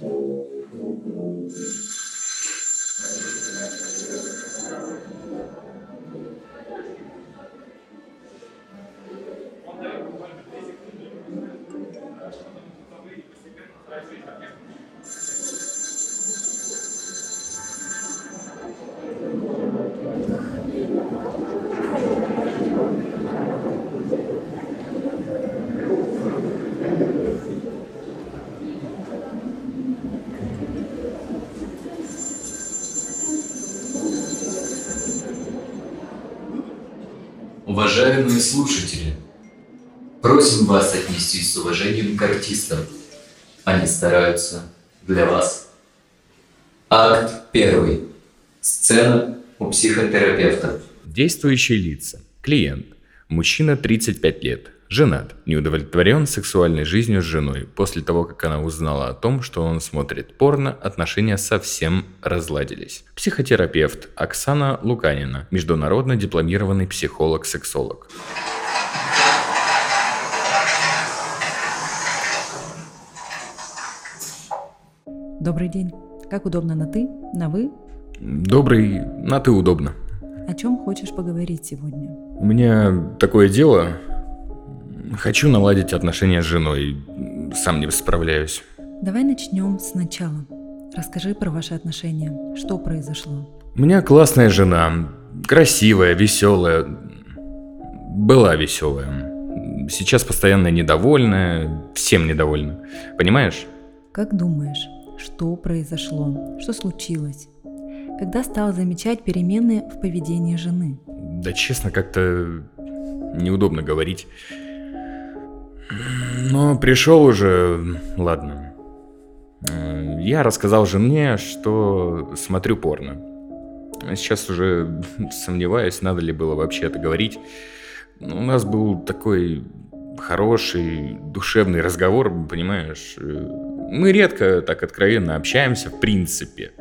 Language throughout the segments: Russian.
Thank you. Уважаемые слушатели, просим вас отнестись с уважением к артистам. Они стараются для вас. Акт первый. Сцена у психотерапевта. Действующие лица. Клиент. Мужчина 35 лет. Женат. Не удовлетворен сексуальной жизнью с женой. После того, как она узнала о том, что он смотрит порно, отношения совсем разладились. Психотерапевт Оксана Луканина. Международно дипломированный психолог-сексолог. Добрый день. Как удобно на ты, на вы? Добрый, на ты удобно. О чем хочешь поговорить сегодня? У меня такое дело. Хочу наладить отношения с женой. Сам не справляюсь. Давай начнем сначала. Расскажи про ваши отношения. Что произошло? У меня классная жена. Красивая, веселая. Была веселая. Сейчас постоянно недовольная. Всем недовольна. Понимаешь? Как думаешь, что произошло? Что случилось? Когда стал замечать перемены в поведении жены? Да честно, как-то неудобно говорить. Но пришел уже, ладно. Э, Я рассказал жене, что смотрю порно. Сейчас уже сомневаюсь, надо ли было вообще это говорить. У нас был такой хороший, душевный разговор, понимаешь. Э, Мы редко так откровенно общаемся, в принципе.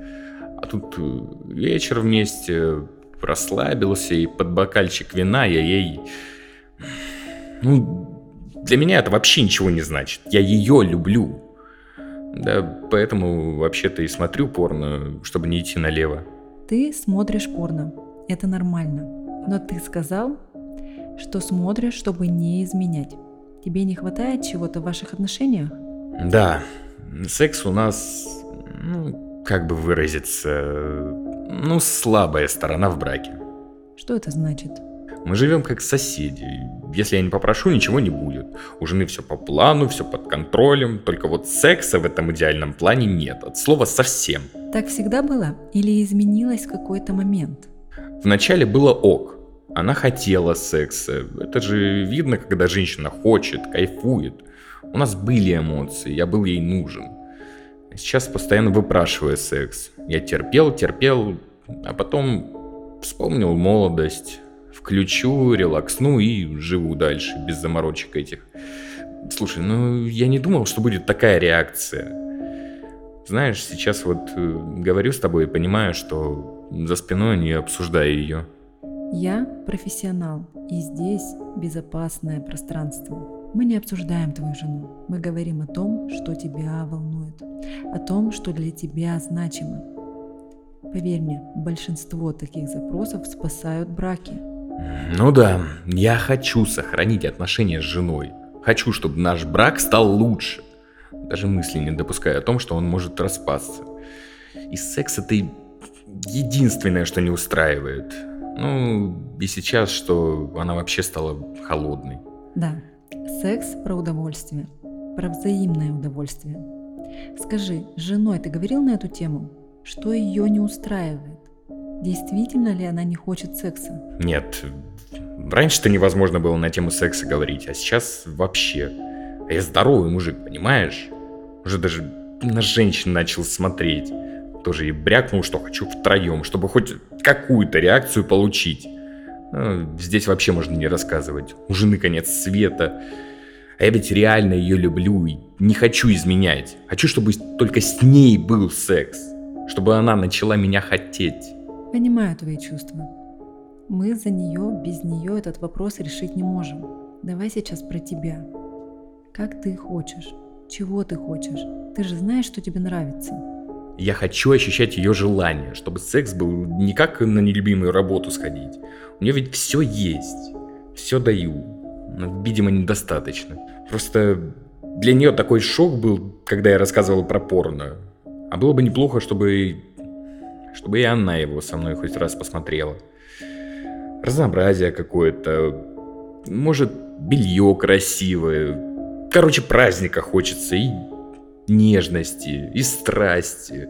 А тут э, вечер вместе, расслабился, и под бокальчик вина я ей... Ну, для меня это вообще ничего не значит. Я ее люблю. Да, поэтому вообще-то и смотрю порно, чтобы не идти налево. Ты смотришь порно. Это нормально. Но ты сказал, что смотришь, чтобы не изменять. Тебе не хватает чего-то в ваших отношениях? Да, секс у нас, ну, как бы выразиться, ну, слабая сторона в браке. Что это значит? Мы живем как соседи. Если я не попрошу, ничего не будет. У жены все по плану, все под контролем. Только вот секса в этом идеальном плане нет. От слова совсем. Так всегда было или изменилось в какой-то момент? Вначале было ок. Она хотела секса. Это же видно, когда женщина хочет, кайфует. У нас были эмоции, я был ей нужен. Сейчас постоянно выпрашиваю секс. Я терпел, терпел, а потом вспомнил молодость. Включу, релаксну и живу дальше, без заморочек этих. Слушай, ну я не думал, что будет такая реакция. Знаешь, сейчас вот э, говорю с тобой и понимаю, что за спиной не обсуждаю ее. Я профессионал, и здесь безопасное пространство. Мы не обсуждаем твою жену. Мы говорим о том, что тебя волнует, о том, что для тебя значимо. Поверь мне, большинство таких запросов спасают браки. Ну да, я хочу сохранить отношения с женой. Хочу, чтобы наш брак стал лучше. Даже мысли не допускаю о том, что он может распасться. И секс это единственное, что не устраивает. Ну, и сейчас, что она вообще стала холодной. Да, секс про удовольствие, про взаимное удовольствие. Скажи, с женой ты говорил на эту тему? Что ее не устраивает? Действительно ли она не хочет секса? Нет, раньше-то невозможно было на тему секса говорить, а сейчас вообще. А я здоровый мужик, понимаешь? Уже даже на женщин начал смотреть. Тоже и брякнул, что хочу втроем, чтобы хоть какую-то реакцию получить. Ну, здесь вообще можно не рассказывать. У жены конец света. А я ведь реально ее люблю и не хочу изменять. Хочу, чтобы только с ней был секс. Чтобы она начала меня хотеть. Понимаю твои чувства. Мы за нее, без нее этот вопрос решить не можем. Давай сейчас про тебя. Как ты хочешь? Чего ты хочешь? Ты же знаешь, что тебе нравится. Я хочу ощущать ее желание, чтобы секс был не как на нелюбимую работу сходить. У нее ведь все есть. Все даю. Но, видимо, недостаточно. Просто для нее такой шок был, когда я рассказывал про порно. А было бы неплохо, чтобы... Чтобы и она его со мной хоть раз посмотрела. Разнообразие какое-то. Может, белье красивое. Короче, праздника хочется и нежности, и страсти.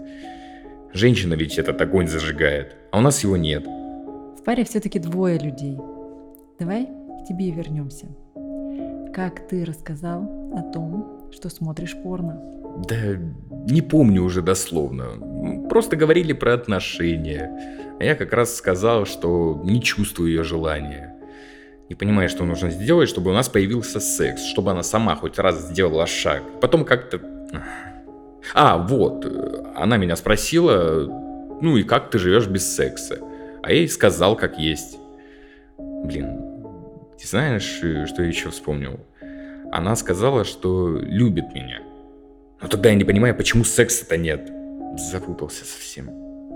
Женщина ведь этот огонь зажигает, а у нас его нет. В паре все-таки двое людей. Давай к тебе вернемся. Как ты рассказал о том, что смотришь порно? Да не помню уже дословно. Просто говорили про отношения. А я как раз сказал, что не чувствую ее желания. Не понимаю, что нужно сделать, чтобы у нас появился секс, чтобы она сама хоть раз сделала шаг. Потом как-то а, вот, она меня спросила, ну и как ты живешь без секса? А я ей сказал, как есть. Блин, ты знаешь, что я еще вспомнил? Она сказала, что любит меня. Но тогда я не понимаю, почему секса-то нет. Запутался совсем.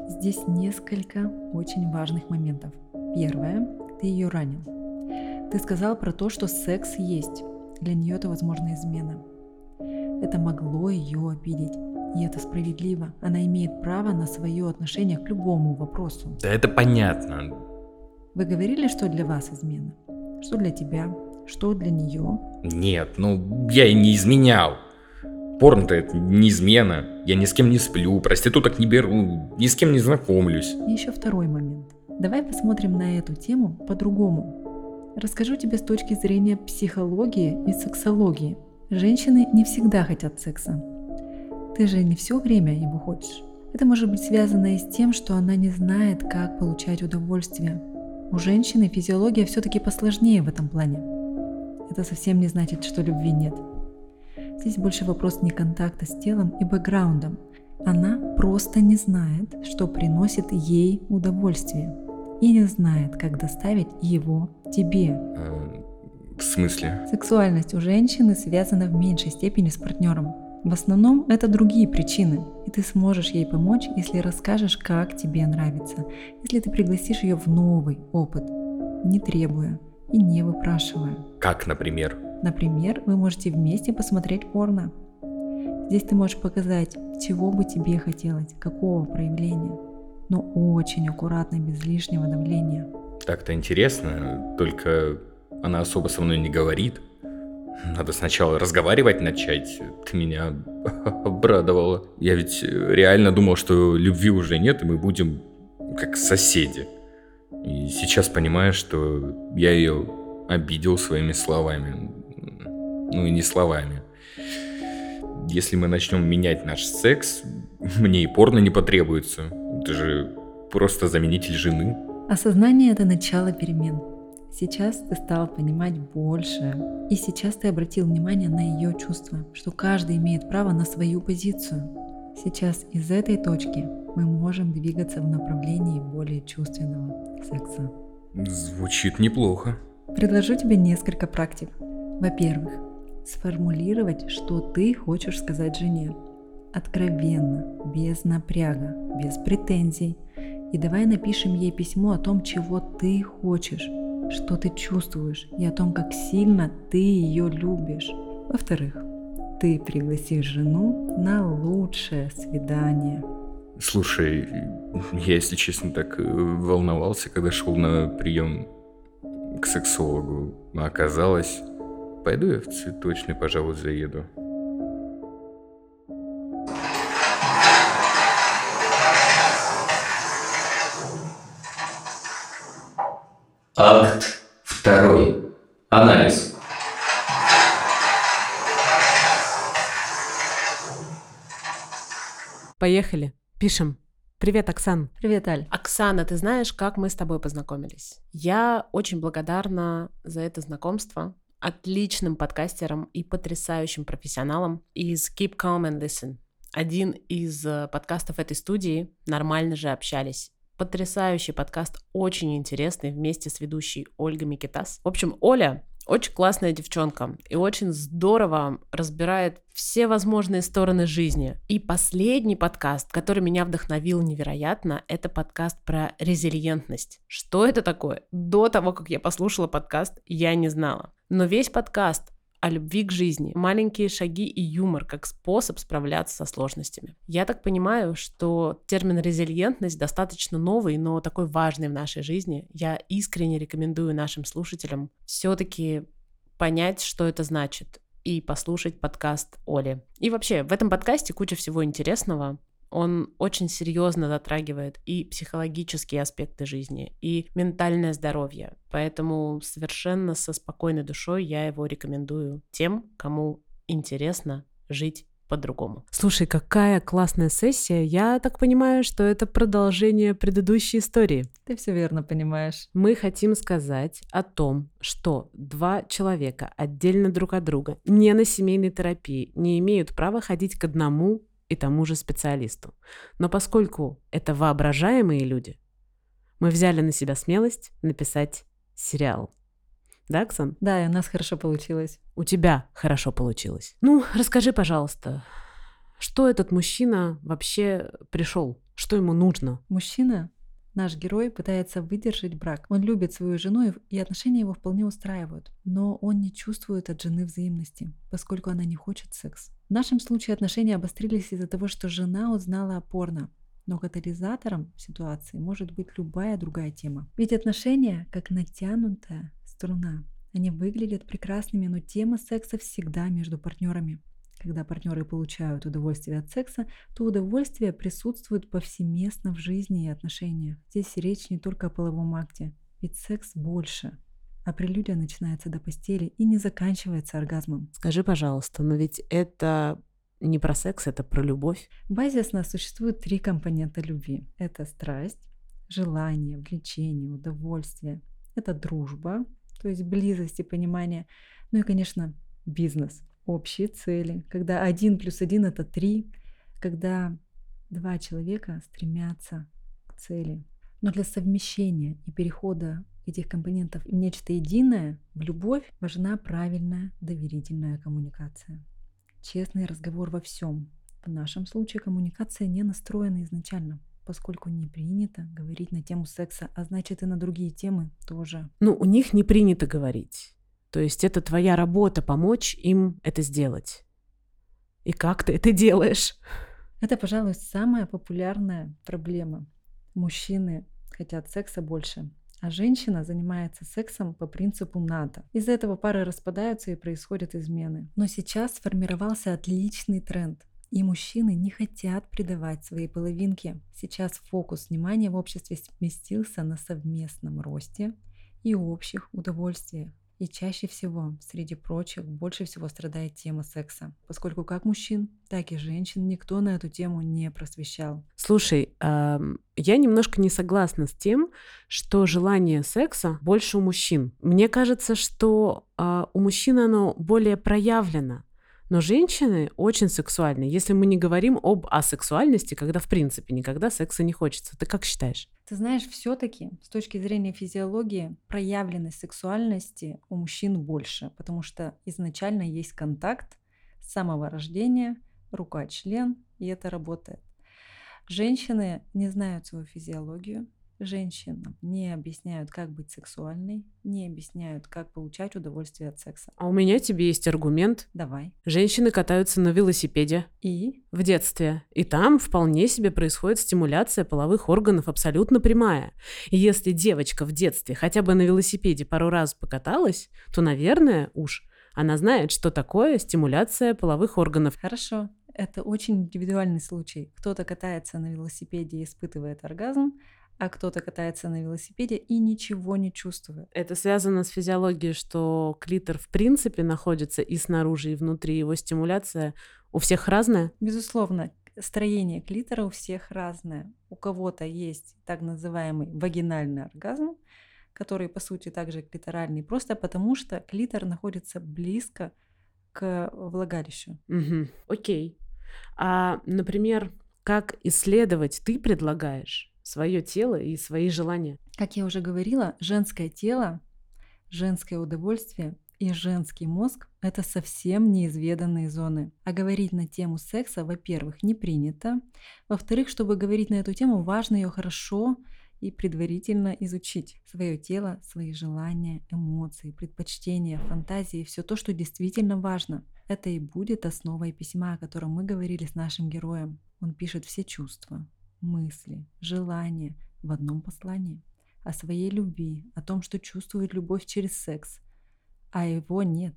Здесь несколько очень важных моментов. Первое, ты ее ранил. Ты сказал про то, что секс есть. Для нее это возможно измена. Это могло ее обидеть. И это справедливо. Она имеет право на свое отношение к любому вопросу. Да это понятно. Вы говорили, что для вас измена? Что для тебя? Что для нее? Нет, ну я и не изменял. Порно-то это не измена. Я ни с кем не сплю, проституток не беру, ни с кем не знакомлюсь. Еще второй момент. Давай посмотрим на эту тему по-другому. Расскажу тебе с точки зрения психологии и сексологии. Женщины не всегда хотят секса. Ты же не все время его хочешь. Это может быть связано и с тем, что она не знает, как получать удовольствие. У женщины физиология все-таки посложнее в этом плане. Это совсем не значит, что любви нет. Здесь больше вопрос не контакта с телом и бэкграундом. Она просто не знает, что приносит ей удовольствие. И не знает, как доставить его тебе. Э, в смысле? Сексуальность у женщины связана в меньшей степени с партнером. В основном это другие причины, и ты сможешь ей помочь, если расскажешь, как тебе нравится, если ты пригласишь ее в новый опыт, не требуя и не выпрашивая. Как, например? Например, вы можете вместе посмотреть порно. Здесь ты можешь показать, чего бы тебе хотелось, какого проявления, но очень аккуратно, без лишнего давления. Так-то интересно, только она особо со мной не говорит. Надо сначала разговаривать начать. Ты меня обрадовала. Я ведь реально думал, что любви уже нет, и мы будем как соседи. И сейчас понимаю, что я ее обидел своими словами. Ну и не словами. Если мы начнем менять наш секс, мне и порно не потребуется. Это же просто заменитель жены. Осознание – это начало перемен. Сейчас ты стал понимать больше, и сейчас ты обратил внимание на ее чувства, что каждый имеет право на свою позицию. Сейчас из этой точки мы можем двигаться в направлении более чувственного секса. Звучит неплохо. Предложу тебе несколько практик. Во-первых, сформулировать, что ты хочешь сказать жене. Откровенно, без напряга, без претензий. И давай напишем ей письмо о том, чего ты хочешь, что ты чувствуешь и о том, как сильно ты ее любишь. Во-вторых, ты пригласишь жену на лучшее свидание. Слушай, я, если честно, так э, волновался, когда шел на прием к сексологу. А оказалось, пойду я в цветочный, пожалуй, заеду. Акт второй. Анализ. Поехали. Пишем. Привет, Оксан. Привет, Аль. Оксана, ты знаешь, как мы с тобой познакомились? Я очень благодарна за это знакомство отличным подкастерам и потрясающим профессионалам из Keep Calm and Listen. Один из э, подкастов этой студии «Нормально же общались». Потрясающий подкаст, очень интересный, вместе с ведущей Ольгой Микитас. В общем, Оля Очень классная девчонка и очень здорово разбирает все возможные стороны жизни. И последний подкаст, который меня вдохновил невероятно, это подкаст про резилиентность. Что это такое? До того, как я послушала подкаст, я не знала. Но весь подкаст о любви к жизни, маленькие шаги и юмор как способ справляться со сложностями. Я так понимаю, что термин резилиентность достаточно новый, но такой важный в нашей жизни. Я искренне рекомендую нашим слушателям все-таки понять, что это значит, и послушать подкаст Оли. И вообще, в этом подкасте куча всего интересного он очень серьезно затрагивает и психологические аспекты жизни, и ментальное здоровье. Поэтому совершенно со спокойной душой я его рекомендую тем, кому интересно жить по-другому. Слушай, какая классная сессия. Я так понимаю, что это продолжение предыдущей истории. Ты все верно понимаешь. Мы хотим сказать о том, что два человека отдельно друг от друга, не на семейной терапии, не имеют права ходить к одному и тому же специалисту. Но поскольку это воображаемые люди, мы взяли на себя смелость написать сериал. Да, Оксан? Да, и у нас хорошо получилось. У тебя хорошо получилось. Ну, расскажи, пожалуйста, что этот мужчина вообще пришел? Что ему нужно? Мужчина Наш герой пытается выдержать брак. Он любит свою жену, и отношения его вполне устраивают. Но он не чувствует от жены взаимности, поскольку она не хочет секс. В нашем случае отношения обострились из-за того, что жена узнала о порно. Но катализатором ситуации может быть любая другая тема. Ведь отношения как натянутая струна. Они выглядят прекрасными, но тема секса всегда между партнерами. Когда партнеры получают удовольствие от секса, то удовольствие присутствует повсеместно в жизни и отношениях. Здесь речь не только о половом акте, ведь секс больше, а прелюдия начинается до постели и не заканчивается оргазмом. Скажи, пожалуйста, но ведь это не про секс, это про любовь. Базисно существует три компонента любви. Это страсть, желание, влечение, удовольствие. Это дружба, то есть близость и понимание. Ну и, конечно, бизнес общие цели, когда один плюс один это три, когда два человека стремятся к цели. Но для совмещения и перехода этих компонентов в нечто единое, в любовь, важна правильная доверительная коммуникация. Честный разговор во всем. В нашем случае коммуникация не настроена изначально, поскольку не принято говорить на тему секса, а значит и на другие темы тоже. Ну, у них не принято говорить. То есть это твоя работа помочь им это сделать. И как ты это делаешь? Это, пожалуй, самая популярная проблема. Мужчины хотят секса больше, а женщина занимается сексом по принципу НАТО. Из-за этого пары распадаются и происходят измены. Но сейчас сформировался отличный тренд. И мужчины не хотят предавать свои половинки. Сейчас фокус внимания в обществе сместился на совместном росте и общих удовольствиях. И чаще всего, среди прочих, больше всего страдает тема секса, поскольку как мужчин, так и женщин никто на эту тему не просвещал. Слушай, я немножко не согласна с тем, что желание секса больше у мужчин. Мне кажется, что э, у мужчин оно более проявлено. Но женщины очень сексуальны, если мы не говорим об асексуальности, когда в принципе никогда секса не хочется. Ты как считаешь? Ты знаешь, все-таки с точки зрения физиологии проявленность сексуальности у мужчин больше, потому что изначально есть контакт с самого рождения, рука-член, и это работает. Женщины не знают свою физиологию, женщинам не объясняют, как быть сексуальной, не объясняют, как получать удовольствие от секса. А у меня тебе есть аргумент. Давай. Женщины катаются на велосипеде. И? В детстве. И там вполне себе происходит стимуляция половых органов абсолютно прямая. И если девочка в детстве хотя бы на велосипеде пару раз покаталась, то, наверное, уж она знает, что такое стимуляция половых органов. Хорошо. Это очень индивидуальный случай. Кто-то катается на велосипеде и испытывает оргазм, а кто-то катается на велосипеде и ничего не чувствует. Это связано с физиологией, что клитор в принципе находится и снаружи, и внутри. Его стимуляция у всех разная? Безусловно. Строение клитора у всех разное. У кого-то есть так называемый вагинальный оргазм, который по сути также клиторальный, просто потому что клитор находится близко к влагалищу. Угу. Окей. А, например, как исследовать ты предлагаешь? Свое тело и свои желания. Как я уже говорила, женское тело, женское удовольствие и женский мозг – это совсем неизведанные зоны. А говорить на тему секса, во-первых, не принято. Во-вторых, чтобы говорить на эту тему, важно ее хорошо и предварительно изучить свое тело, свои желания, эмоции, предпочтения, фантазии, все то, что действительно важно. Это и будет основой письма, о котором мы говорили с нашим героем. Он пишет все чувства, мысли, желания в одном послании о своей любви, о том, что чувствует любовь через секс, а его нет.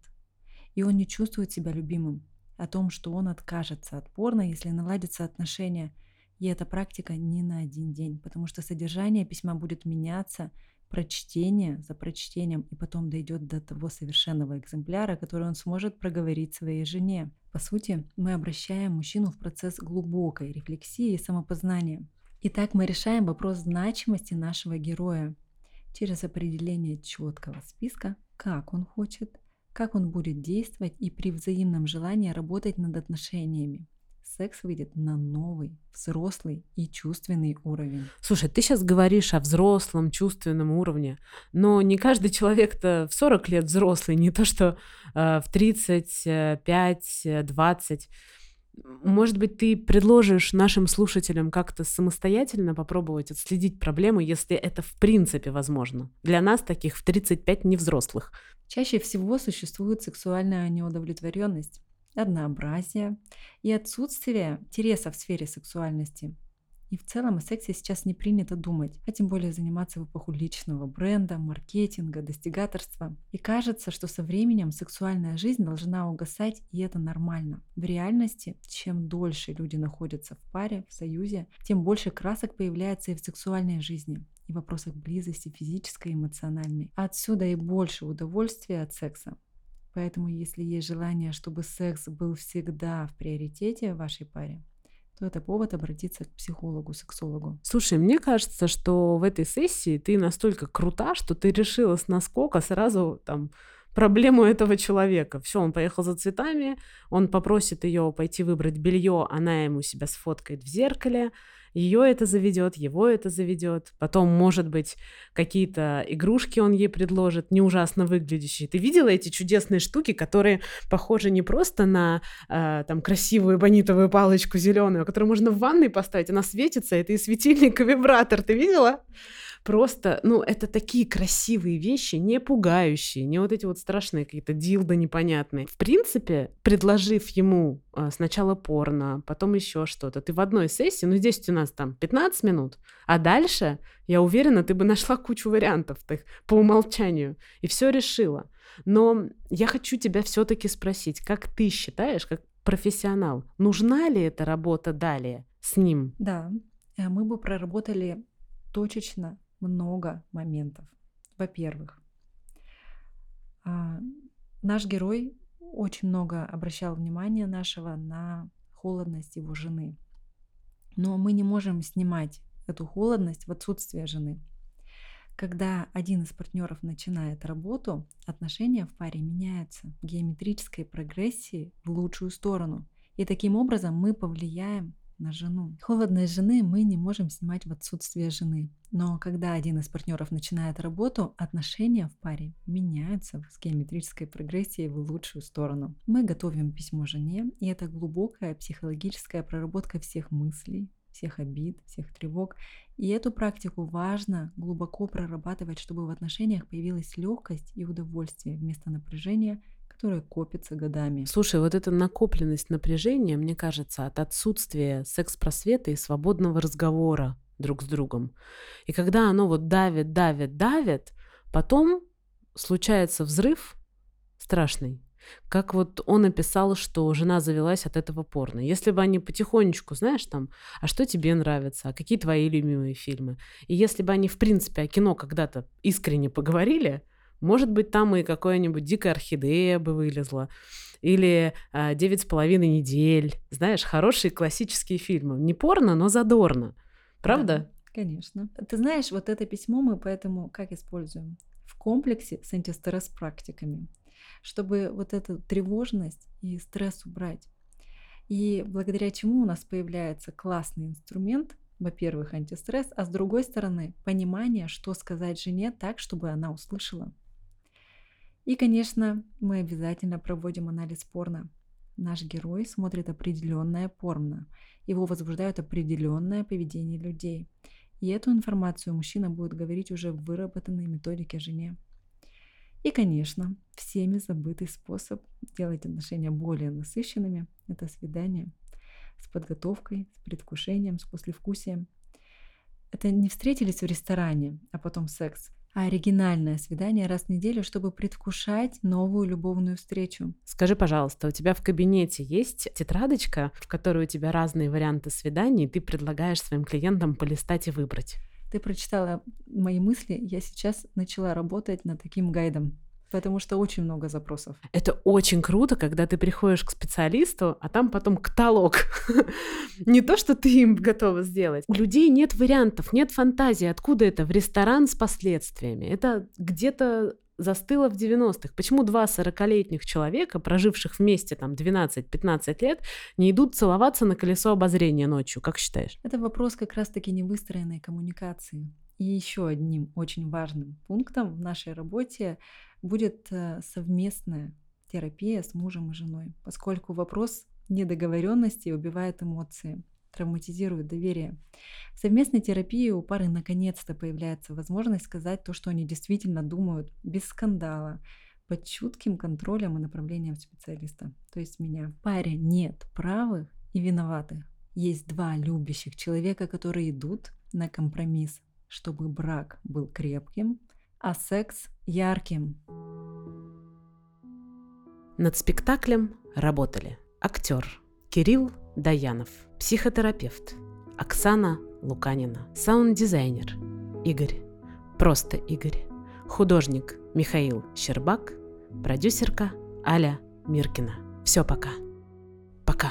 И он не чувствует себя любимым, о том, что он откажется от порно, если наладятся отношения. И эта практика не на один день, потому что содержание письма будет меняться, прочтение за прочтением, и потом дойдет до того совершенного экземпляра, который он сможет проговорить своей жене. По сути, мы обращаем мужчину в процесс глубокой рефлексии и самопознания. Итак, мы решаем вопрос значимости нашего героя через определение четкого списка, как он хочет, как он будет действовать и при взаимном желании работать над отношениями. Секс выйдет на новый, взрослый и чувственный уровень. Слушай, ты сейчас говоришь о взрослом, чувственном уровне, но не каждый человек-то в 40 лет взрослый, не то что э, в 35, 20 может быть, ты предложишь нашим слушателям как-то самостоятельно попробовать отследить проблему, если это в принципе возможно. Для нас таких в 35 невзрослых. Чаще всего существует сексуальная неудовлетворенность, однообразие и отсутствие интереса в сфере сексуальности. И в целом о сексе сейчас не принято думать, а тем более заниматься в эпоху личного бренда, маркетинга, достигаторства. И кажется, что со временем сексуальная жизнь должна угасать, и это нормально. В реальности, чем дольше люди находятся в паре, в союзе, тем больше красок появляется и в сексуальной жизни и вопросах близости физической и эмоциональной. Отсюда и больше удовольствия от секса. Поэтому, если есть желание, чтобы секс был всегда в приоритете в вашей паре, то это повод обратиться к психологу, сексологу. Слушай, мне кажется, что в этой сессии ты настолько крута, что ты решила с наскока сразу там проблему этого человека. Все, он поехал за цветами, он попросит ее пойти выбрать белье, она ему себя сфоткает в зеркале, ее это заведет, его это заведет. Потом, может быть, какие-то игрушки он ей предложит, не ужасно выглядящие. Ты видела эти чудесные штуки, которые похожи не просто на э, там красивую бонитовую палочку зеленую, которую можно в ванной поставить, она светится, это и светильник, и вибратор. Ты видела? Просто, ну, это такие красивые вещи, не пугающие, не вот эти вот страшные какие-то дилды непонятные. В принципе, предложив ему э, сначала порно, потом еще что-то, ты в одной сессии, ну, здесь у нас там 15 минут, а дальше, я уверена, ты бы нашла кучу вариантов так, по умолчанию и все решила. Но я хочу тебя все-таки спросить, как ты считаешь, как профессионал, нужна ли эта работа далее с ним? Да, э, мы бы проработали точечно много моментов. Во-первых, а, наш герой очень много обращал внимание нашего на холодность его жены. Но мы не можем снимать эту холодность в отсутствие жены. Когда один из партнеров начинает работу, отношения в паре меняются в геометрической прогрессии в лучшую сторону. И таким образом мы повлияем на жену. Холодность жены мы не можем снимать в отсутствие жены. Но когда один из партнеров начинает работу, отношения в паре меняются с геометрической прогрессией в лучшую сторону. Мы готовим письмо жене, и это глубокая психологическая проработка всех мыслей, всех обид, всех тревог. И эту практику важно глубоко прорабатывать, чтобы в отношениях появилась легкость и удовольствие вместо напряжения – которая копится годами. Слушай, вот эта накопленность напряжения, мне кажется, от отсутствия секс-просвета и свободного разговора друг с другом. И когда оно вот давит, давит, давит, потом случается взрыв страшный. Как вот он описал, что жена завелась от этого порно. Если бы они потихонечку, знаешь, там, а что тебе нравится, а какие твои любимые фильмы. И если бы они, в принципе, о кино когда-то искренне поговорили, может быть, там и какая-нибудь дикая орхидея бы вылезла. Или а, «Девять с половиной недель». Знаешь, хорошие классические фильмы. Не порно, но задорно. Правда? Да, конечно. Ты знаешь, вот это письмо мы поэтому как используем? В комплексе с антистресс-практиками, чтобы вот эту тревожность и стресс убрать. И благодаря чему у нас появляется классный инструмент, во-первых, антистресс, а с другой стороны, понимание, что сказать жене так, чтобы она услышала. И, конечно, мы обязательно проводим анализ порно. Наш герой смотрит определенное порно. Его возбуждает определенное поведение людей. И эту информацию мужчина будет говорить уже в выработанной методике жене. И, конечно, всеми забытый способ делать отношения более насыщенными – это свидание с подготовкой, с предвкушением, с послевкусием. Это не встретились в ресторане, а потом секс оригинальное свидание раз в неделю, чтобы предвкушать новую любовную встречу. Скажи, пожалуйста, у тебя в кабинете есть тетрадочка, в которой у тебя разные варианты свиданий, и ты предлагаешь своим клиентам полистать и выбрать? Ты прочитала мои мысли, я сейчас начала работать над таким гайдом потому что очень много запросов. Это очень круто, когда ты приходишь к специалисту, а там потом каталог. Не то, что ты им готова сделать. У людей нет вариантов, нет фантазии. Откуда это? В ресторан с последствиями. Это где-то застыло в 90-х. Почему два 40-летних человека, проживших вместе там 12-15 лет, не идут целоваться на колесо обозрения ночью? Как считаешь? Это вопрос как раз-таки невыстроенной коммуникации. И еще одним очень важным пунктом в нашей работе будет э, совместная терапия с мужем и женой, поскольку вопрос недоговоренности убивает эмоции, травматизирует доверие. В совместной терапии у пары наконец-то появляется возможность сказать то, что они действительно думают, без скандала, под чутким контролем и направлением специалиста, то есть меня. В паре нет правых и виноватых. Есть два любящих человека, которые идут на компромисс, чтобы брак был крепким, а секс ярким. Над спектаклем работали актер Кирилл Даянов, психотерапевт Оксана Луканина, саунд-дизайнер Игорь, просто Игорь, художник Михаил Щербак, продюсерка Аля Миркина. Все, пока. Пока.